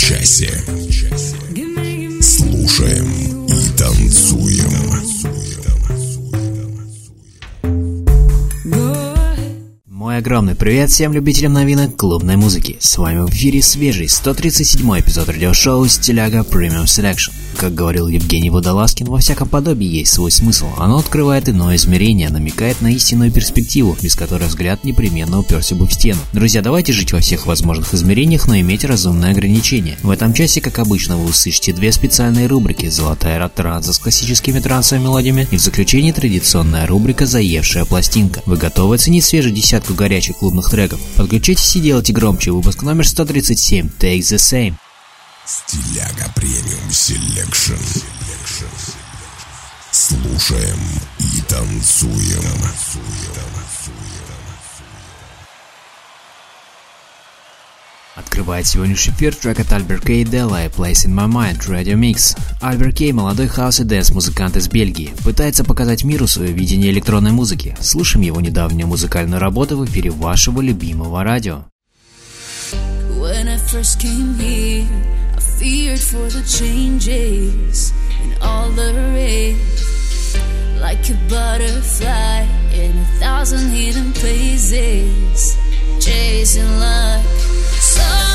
Часе. Слушаем и танцуем. Мой огромный привет всем любителям новинок клубной музыки. С вами в эфире свежий 137 эпизод радиошоу «Стиляга Premium Selection». Как говорил Евгений Водолазкин, во всяком подобии есть свой смысл. Оно открывает иное измерение, намекает на истинную перспективу, без которой взгляд непременно уперся бы в стену. Друзья, давайте жить во всех возможных измерениях, но иметь разумные ограничения. В этом часе, как обычно, вы услышите две специальные рубрики «Золотая рад транса» с классическими трансовыми мелодиями и в заключении традиционная рубрика «Заевшая пластинка». Вы готовы оценить свежую десятку горячих клубных треков? Подключитесь и делайте громче. Выпуск номер 137 «Take the Same». Стиляга Premium Selection. Слушаем и танцуем. Открывает сегодняшний эфир трек от Альбер Кей Della и Place in My Mind Radio Mix. Альбер Кей – молодой хаус и dance музыкант из Бельгии. Пытается показать миру свое видение электронной музыки. Слушаем его недавнюю музыкальную работу в эфире вашего любимого радио. When I first came here, feared for the changes and all the rays. Like a butterfly in a thousand hidden places, chasing luck. Suddenly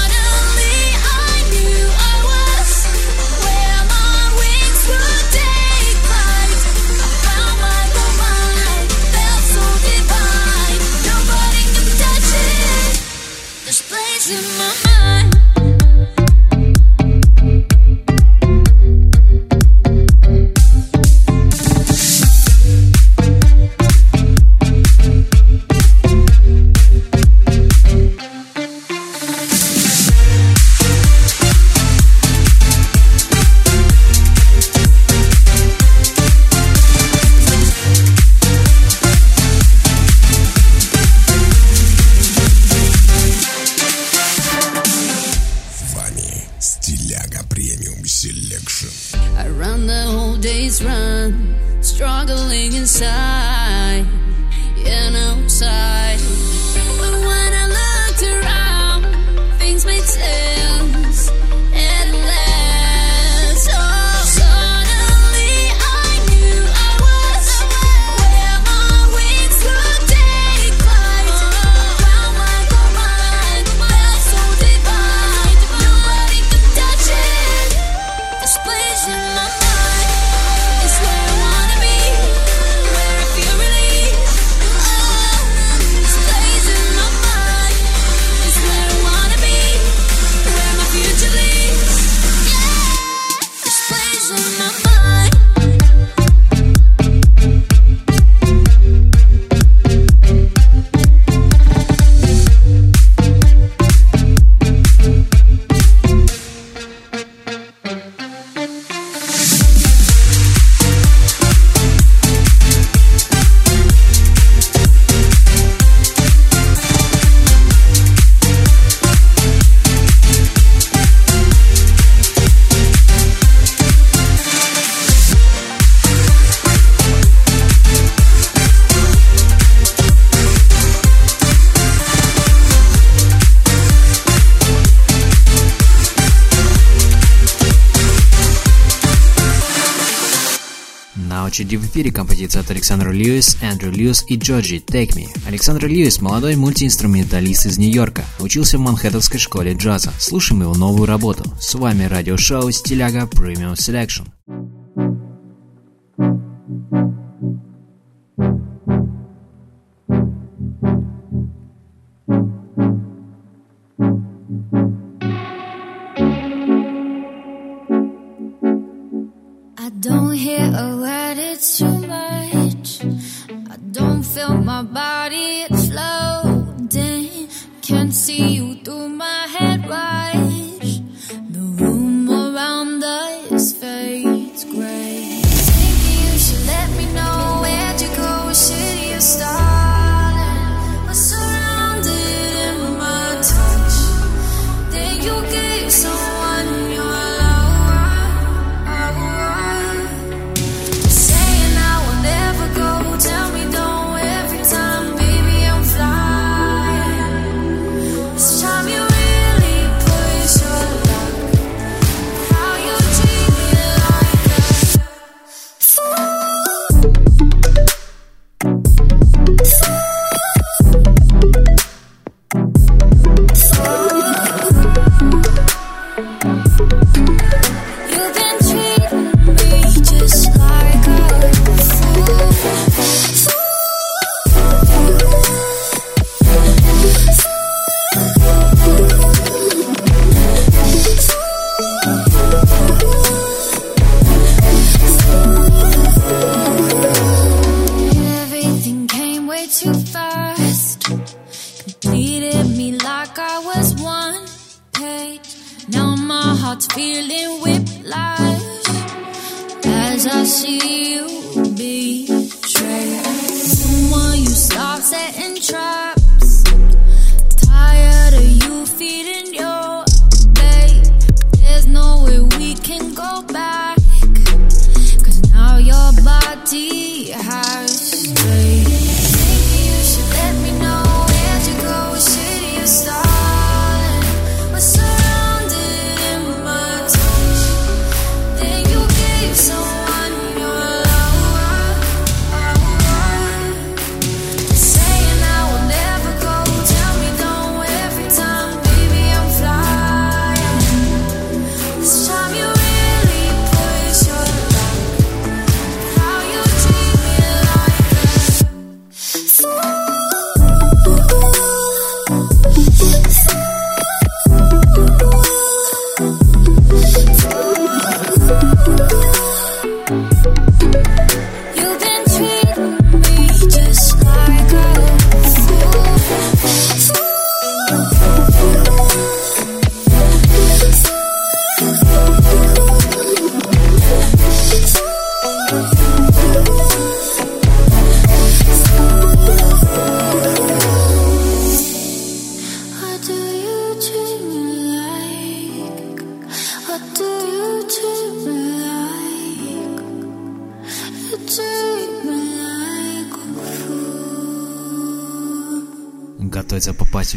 2009 в эфире композиция от Александра Льюис, Эндрю Льюис и Джорджи «Take Me». Александр Льюис – молодой мультиинструменталист из Нью-Йорка, учился в Манхэттенской школе джаза. Слушаем его новую работу. С вами радиошоу «Стиляга Premium Selection».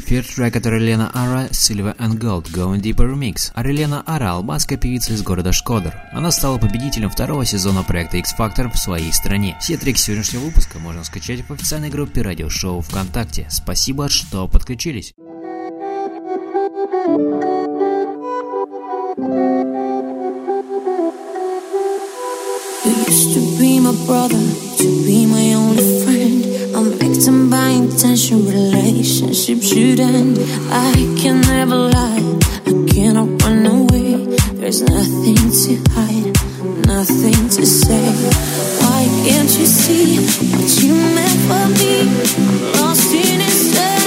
Эфир трек от Релена Ара Silver and Gold Going Deeper Remix. А Релена Ара – албанская певица из города Шкодер. Она стала победителем второго сезона проекта X-Factor в своей стране. Все треки сегодняшнего выпуска можно скачать в официальной группе радиошоу ВКонтакте. Спасибо, что подключились. You used to be my brother, to be victim by intention, relationship should end. I can never lie, I cannot run away. There's nothing to hide, nothing to say. Why can't you see what you meant for me? Lost in insanity.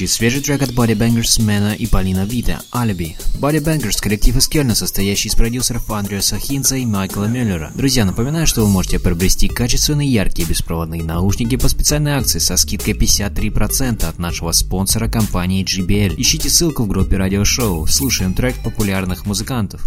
звучит свежий трек от Body Bangers Мэна и Полина Вита «Алиби». Body Bangers – коллектив из Кельна, состоящий из продюсеров Андреаса Хинца и Майкла Мюллера. Друзья, напоминаю, что вы можете приобрести качественные яркие беспроводные наушники по специальной акции со скидкой 53% от нашего спонсора компании JBL. Ищите ссылку в группе радиошоу. Слушаем трек популярных музыкантов.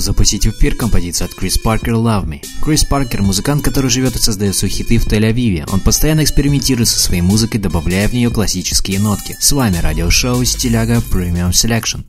Таков запустить в эфир композицию от Крис Паркер «Love Me». Крис Паркер – музыкант, который живет и создает свои хиты в Тель-Авиве. Он постоянно экспериментирует со своей музыкой, добавляя в нее классические нотки. С вами радиошоу «Стиляга Premium Selection».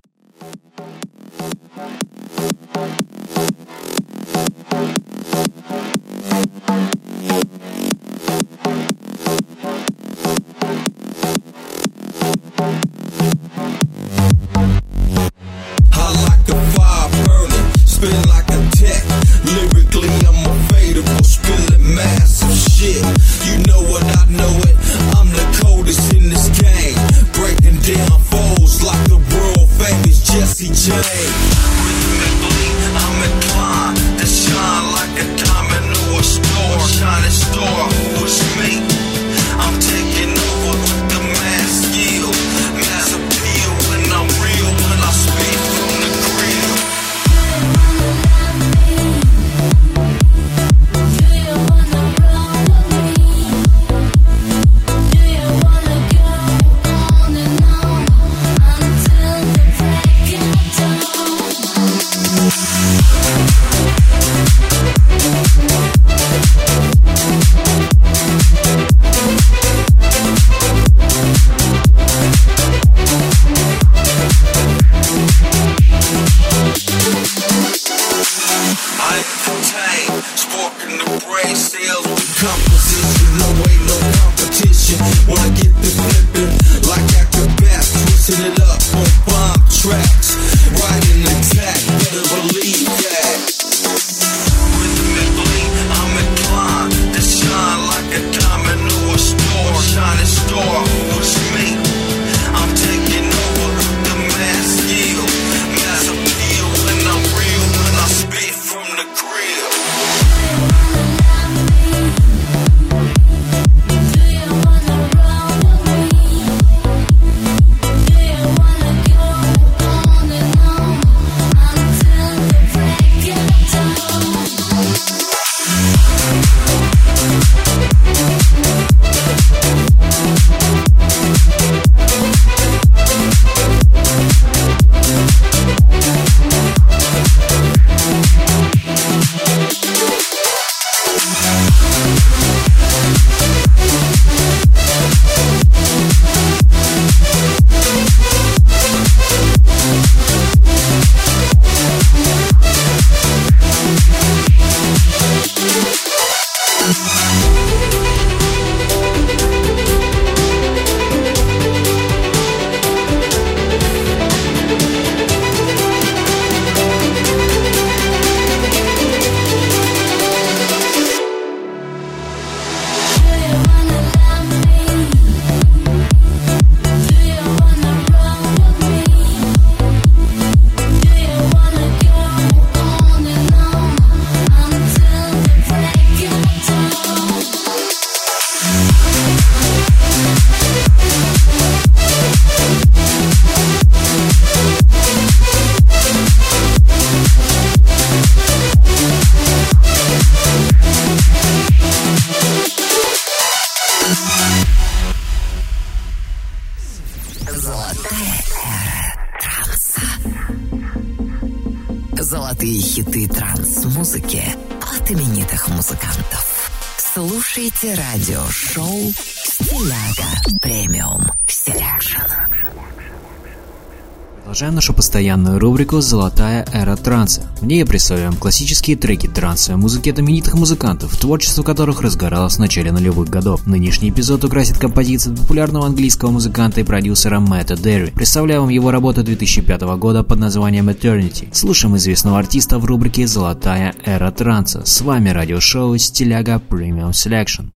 Радиошоу «Стиляга Premium Selection». Продолжаем нашу постоянную рубрику «Золотая эра транса». В ней представляем классические треки трансовой музыки от именитых музыкантов, творчество которых разгоралось в начале нулевых годов. Нынешний эпизод украсит композиция популярного английского музыканта и продюсера Мэтта Дэри. Представляю вам его работу 2005 года под названием Eternity. Слушаем известного артиста в рубрике «Золотая эра транса». С вами радиошоу «Стиляга Premium Selection».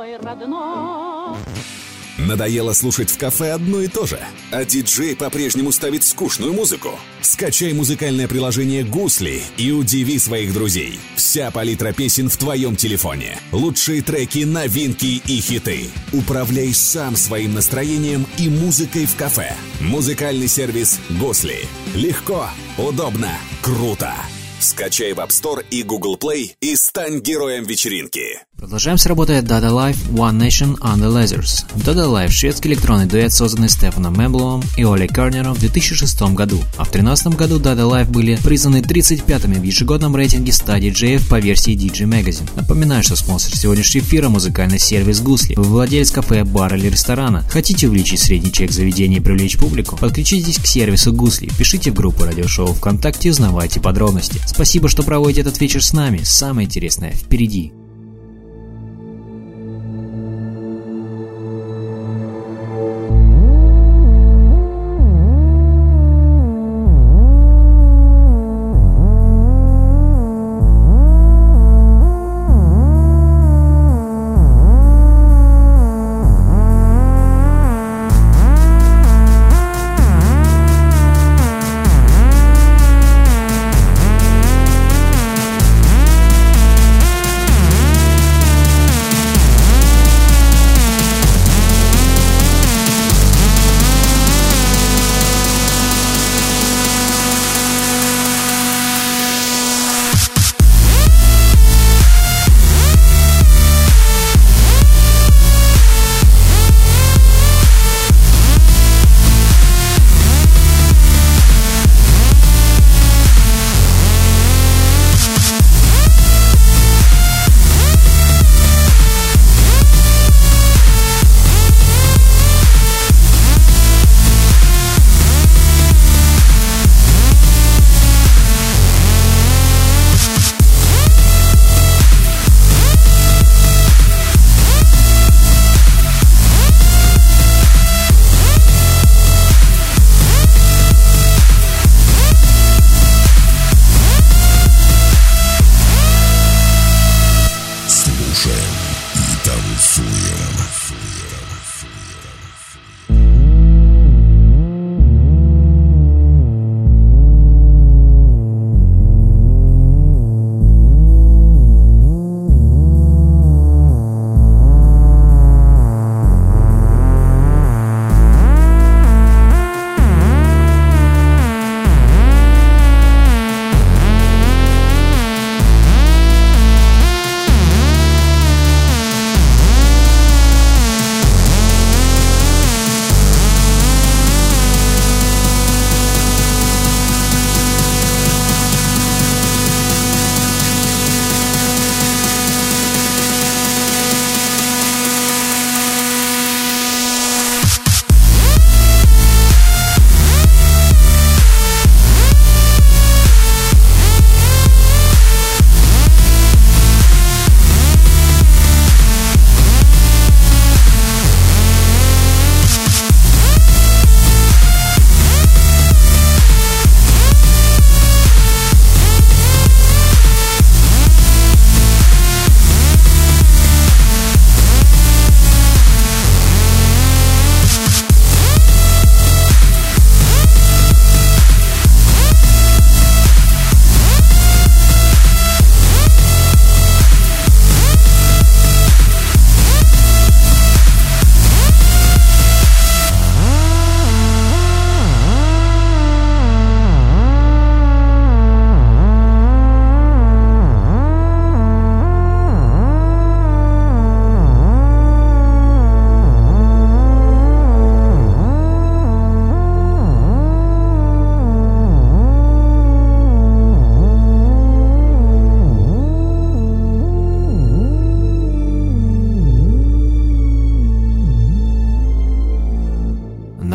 Одно. Надоело слушать в кафе одно и то же, а диджей по-прежнему ставит скучную музыку. Скачай музыкальное приложение «Гусли» и удиви своих друзей. Вся палитра песен в твоем телефоне. Лучшие треки, новинки и хиты. Управляй сам своим настроением и музыкой в кафе. Музыкальный сервис «Гусли». Легко, удобно, круто. Скачай в App Store и Google Play и стань героем вечеринки. Продолжаем с работой Dada Life One Nation Under Lasers. Dada Life – шведский электронный дуэт, созданный Стефаном Мебловым и Олей Кернером в 2006 году, а в 2013 году Dada Life были признаны 35-ми в ежегодном рейтинге 100 диджеев по версии DJ Magazine. Напоминаю, что спонсор сегодняшнего эфира – музыкальный сервис Гусли. Вы владелец кафе, бара или ресторана. Хотите увеличить средний чек заведения и привлечь публику? Подключитесь к сервису Гусли, пишите в группу радиошоу ВКонтакте и узнавайте подробности. Спасибо, что проводите этот вечер с нами. Самое интересное впереди.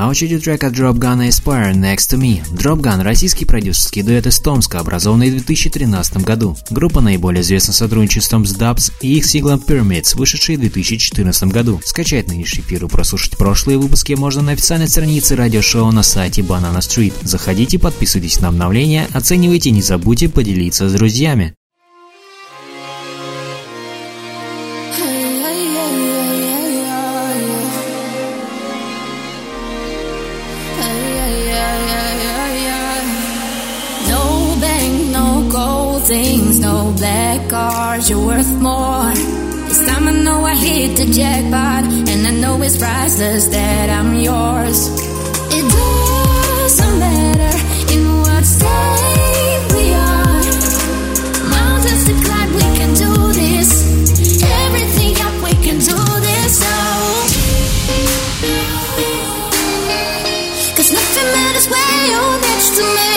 Очереди трек от Drop Gun Aspire Next to Me. Drop Gun – российский продюсерский дуэт из Томска, образованный в 2013 году. Группа наиболее известна сотрудничеством с Dubs и их синглом Pyramids, вышедший в 2014 году. Скачать нынешний эфир и прослушать прошлые выпуски можно на официальной странице радиошоу на сайте Banana Street. Заходите, подписывайтесь на обновления, оценивайте не забудьте поделиться с друзьями. black cars, you're worth more. This time I know I hit the jackpot, and I know it's priceless that I'm yours. It doesn't matter in what state we are. Mountains to climb, we can do this. Everything up, we can do this. Oh. Cause nothing matters where you're next to me.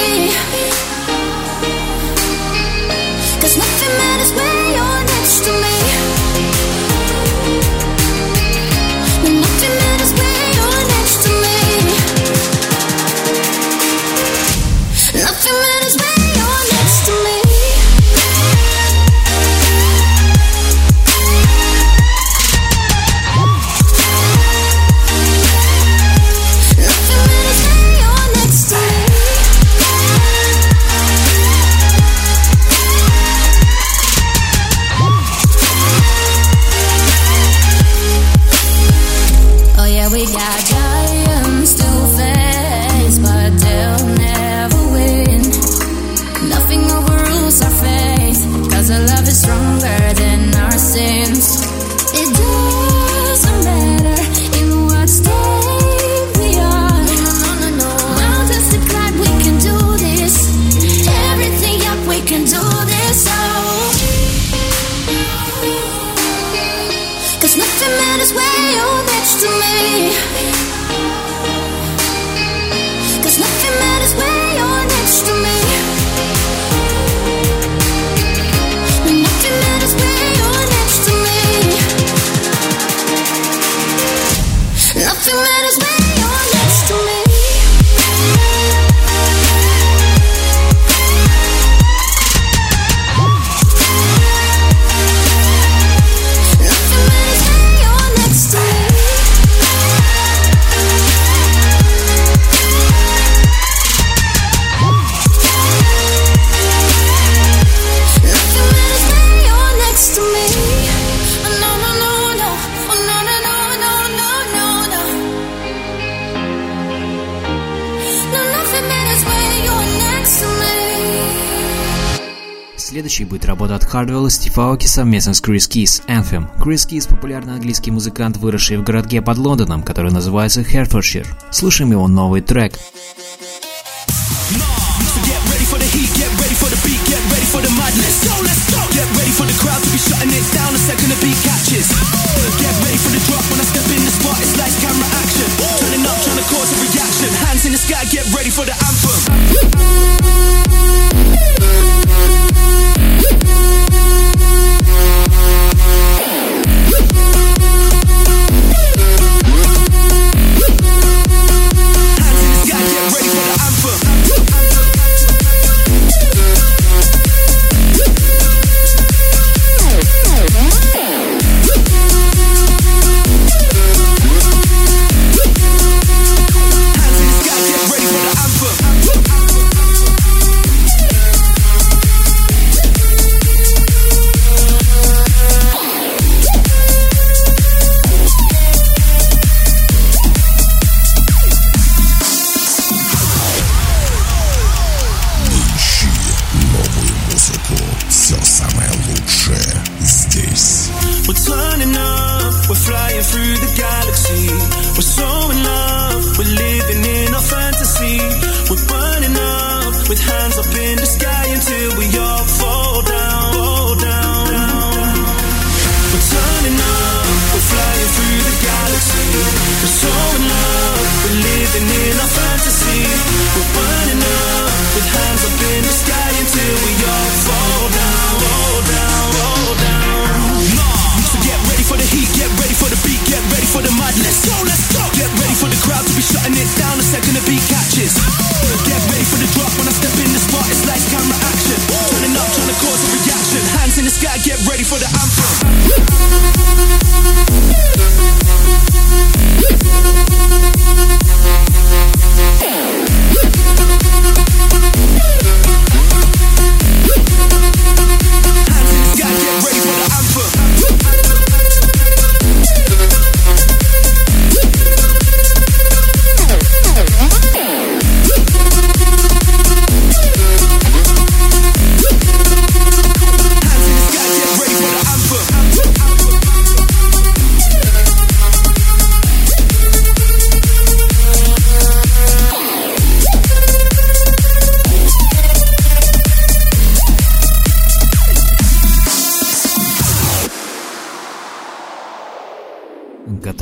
будет работа от Хардвелла и Стефаоки совместно с Крис Кис Anthem. Крис Кис – популярный английский музыкант, выросший в городке под Лондоном, который называется Херфордшир. Слушаем его новый трек. Hands in the sky, get ready for the anthem. Hands in the sky, get ready for the anthem.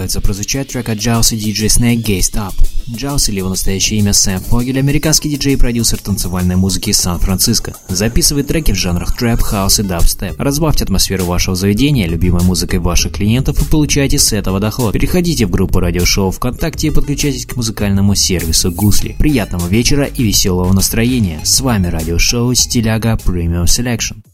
Собирается прозвучать трек от Jauz, DJ Snake Gassed Up. Jauz или его настоящее имя Сэм Фогель, американский диджей и продюсер танцевальной музыки из Сан-Франциско. Записывает треки в жанрах трэп, хаус и дабстеп. Разбавьте атмосферу вашего заведения любимой музыкой ваших клиентов и получайте с этого доход. Переходите в группу радиошоу ВКонтакте и подключайтесь к музыкальному сервису Гусли. Приятного вечера и веселого настроения. С вами радиошоу Стиляга Premium Selection.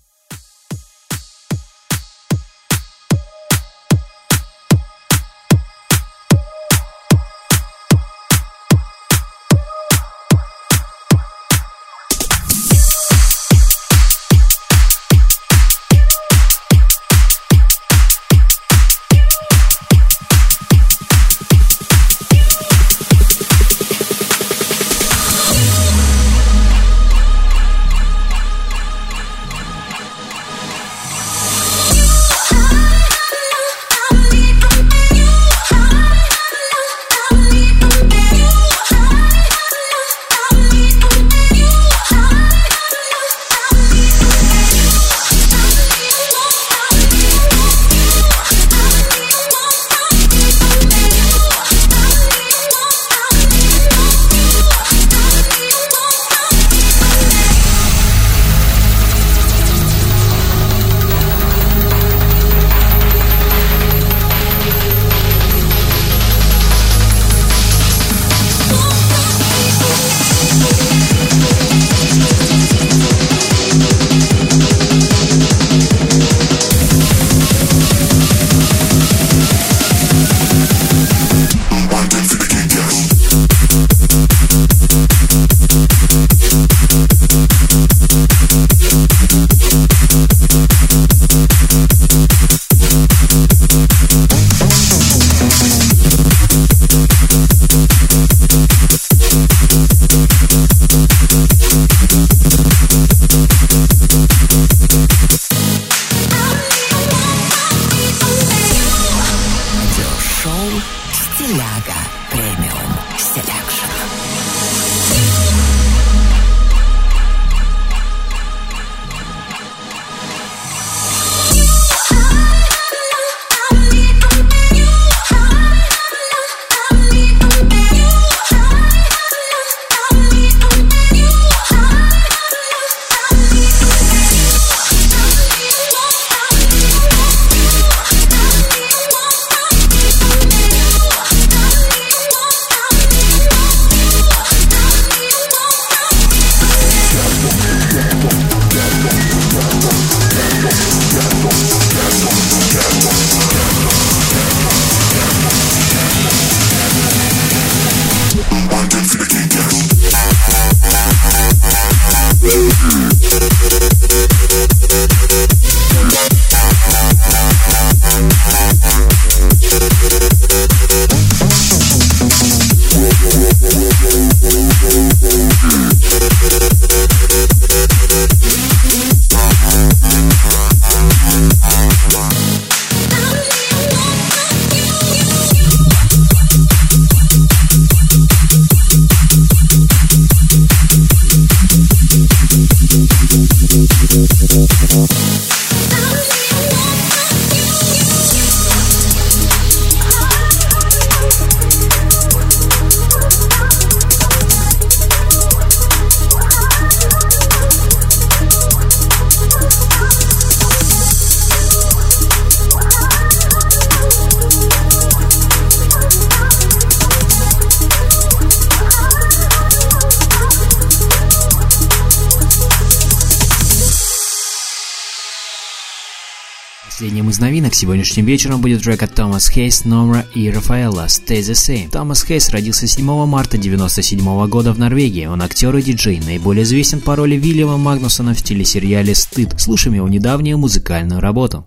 Новинок сегодняшним вечером будет трек от Томас Хейс, Номра и Рафаэла «Stay the Same». Томас Хейс родился 7 марта 1997 года в Норвегии. Он актер и диджей, наиболее известен по роли Вильяма Магнусона в телесериале «Стыд». Слушаем его недавнюю музыкальную работу.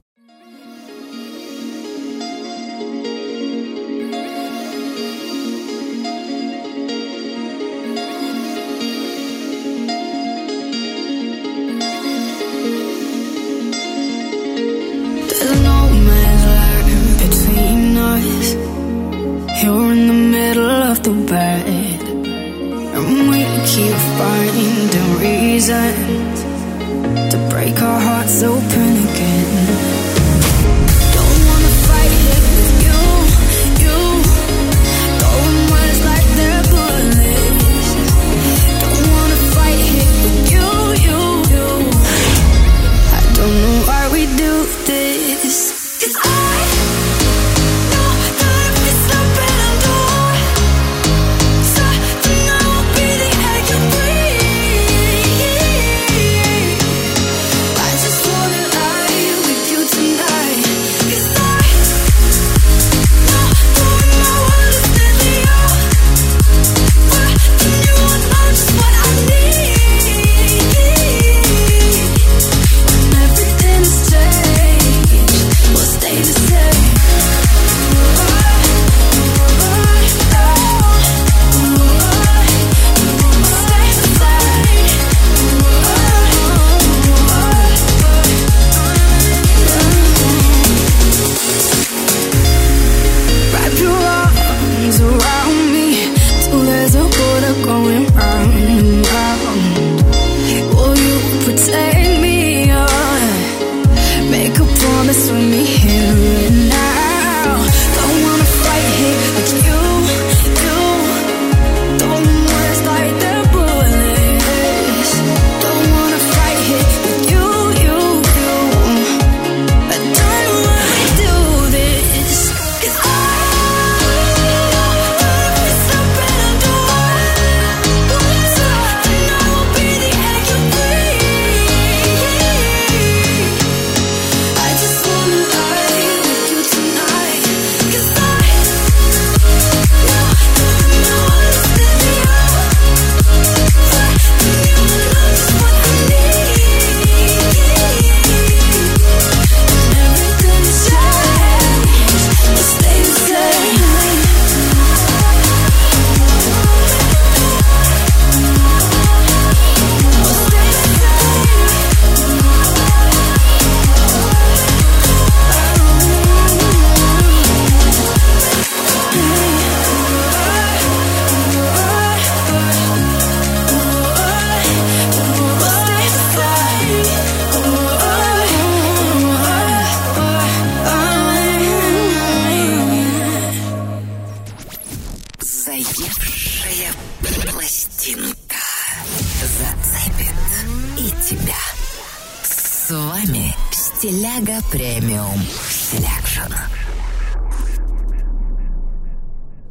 Premium Selection.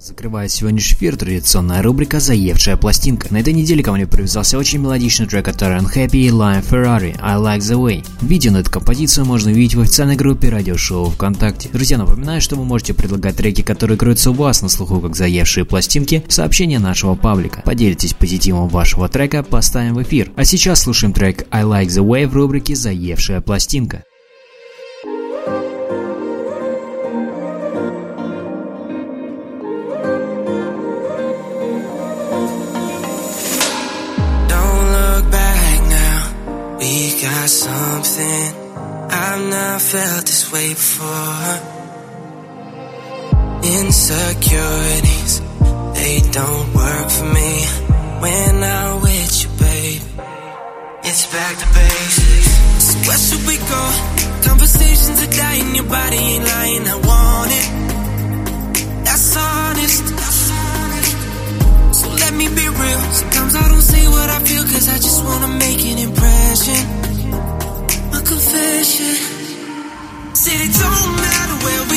Закрывает сегодняшний эфир традиционная рубрика «Заевшая пластинка». На этой неделе ко мне привязался очень мелодичный трек от Terran Happy и Lion Ferrari «I Like The Way». Видео на эту композицию можно увидеть в официальной группе радиошоу ВКонтакте. Друзья, напоминаю, что вы можете предлагать треки, которые крутятся у вас на слуху как «Заевшие пластинки» в сообщение нашего паблика. Поделитесь позитивом вашего трека, поставим в эфир. А сейчас слушаем трек «I Like The Way» в рубрике «Заевшая пластинка». Something. I've not felt this way before. Insecurities, they don't work for me. When I'm with you, babe, it's back to basics. So where should we go? Conversations are dying, your body ain't lying. I want it. That's honest. So let me be real. Sometimes I don't say what I feel cause I just wanna make an impression. A confession. Said it don't matter where we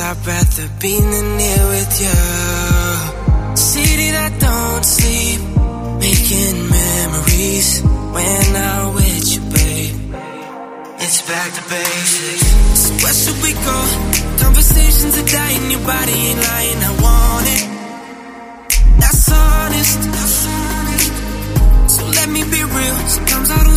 I'd rather be than here with you. City that don't sleep, making memories when I'm with you, babe. It's back to basics. So where should we go? Conversations are dying, your body ain't lying. I want it. That's honest. That's honest. So let me be real. Sometimes I don't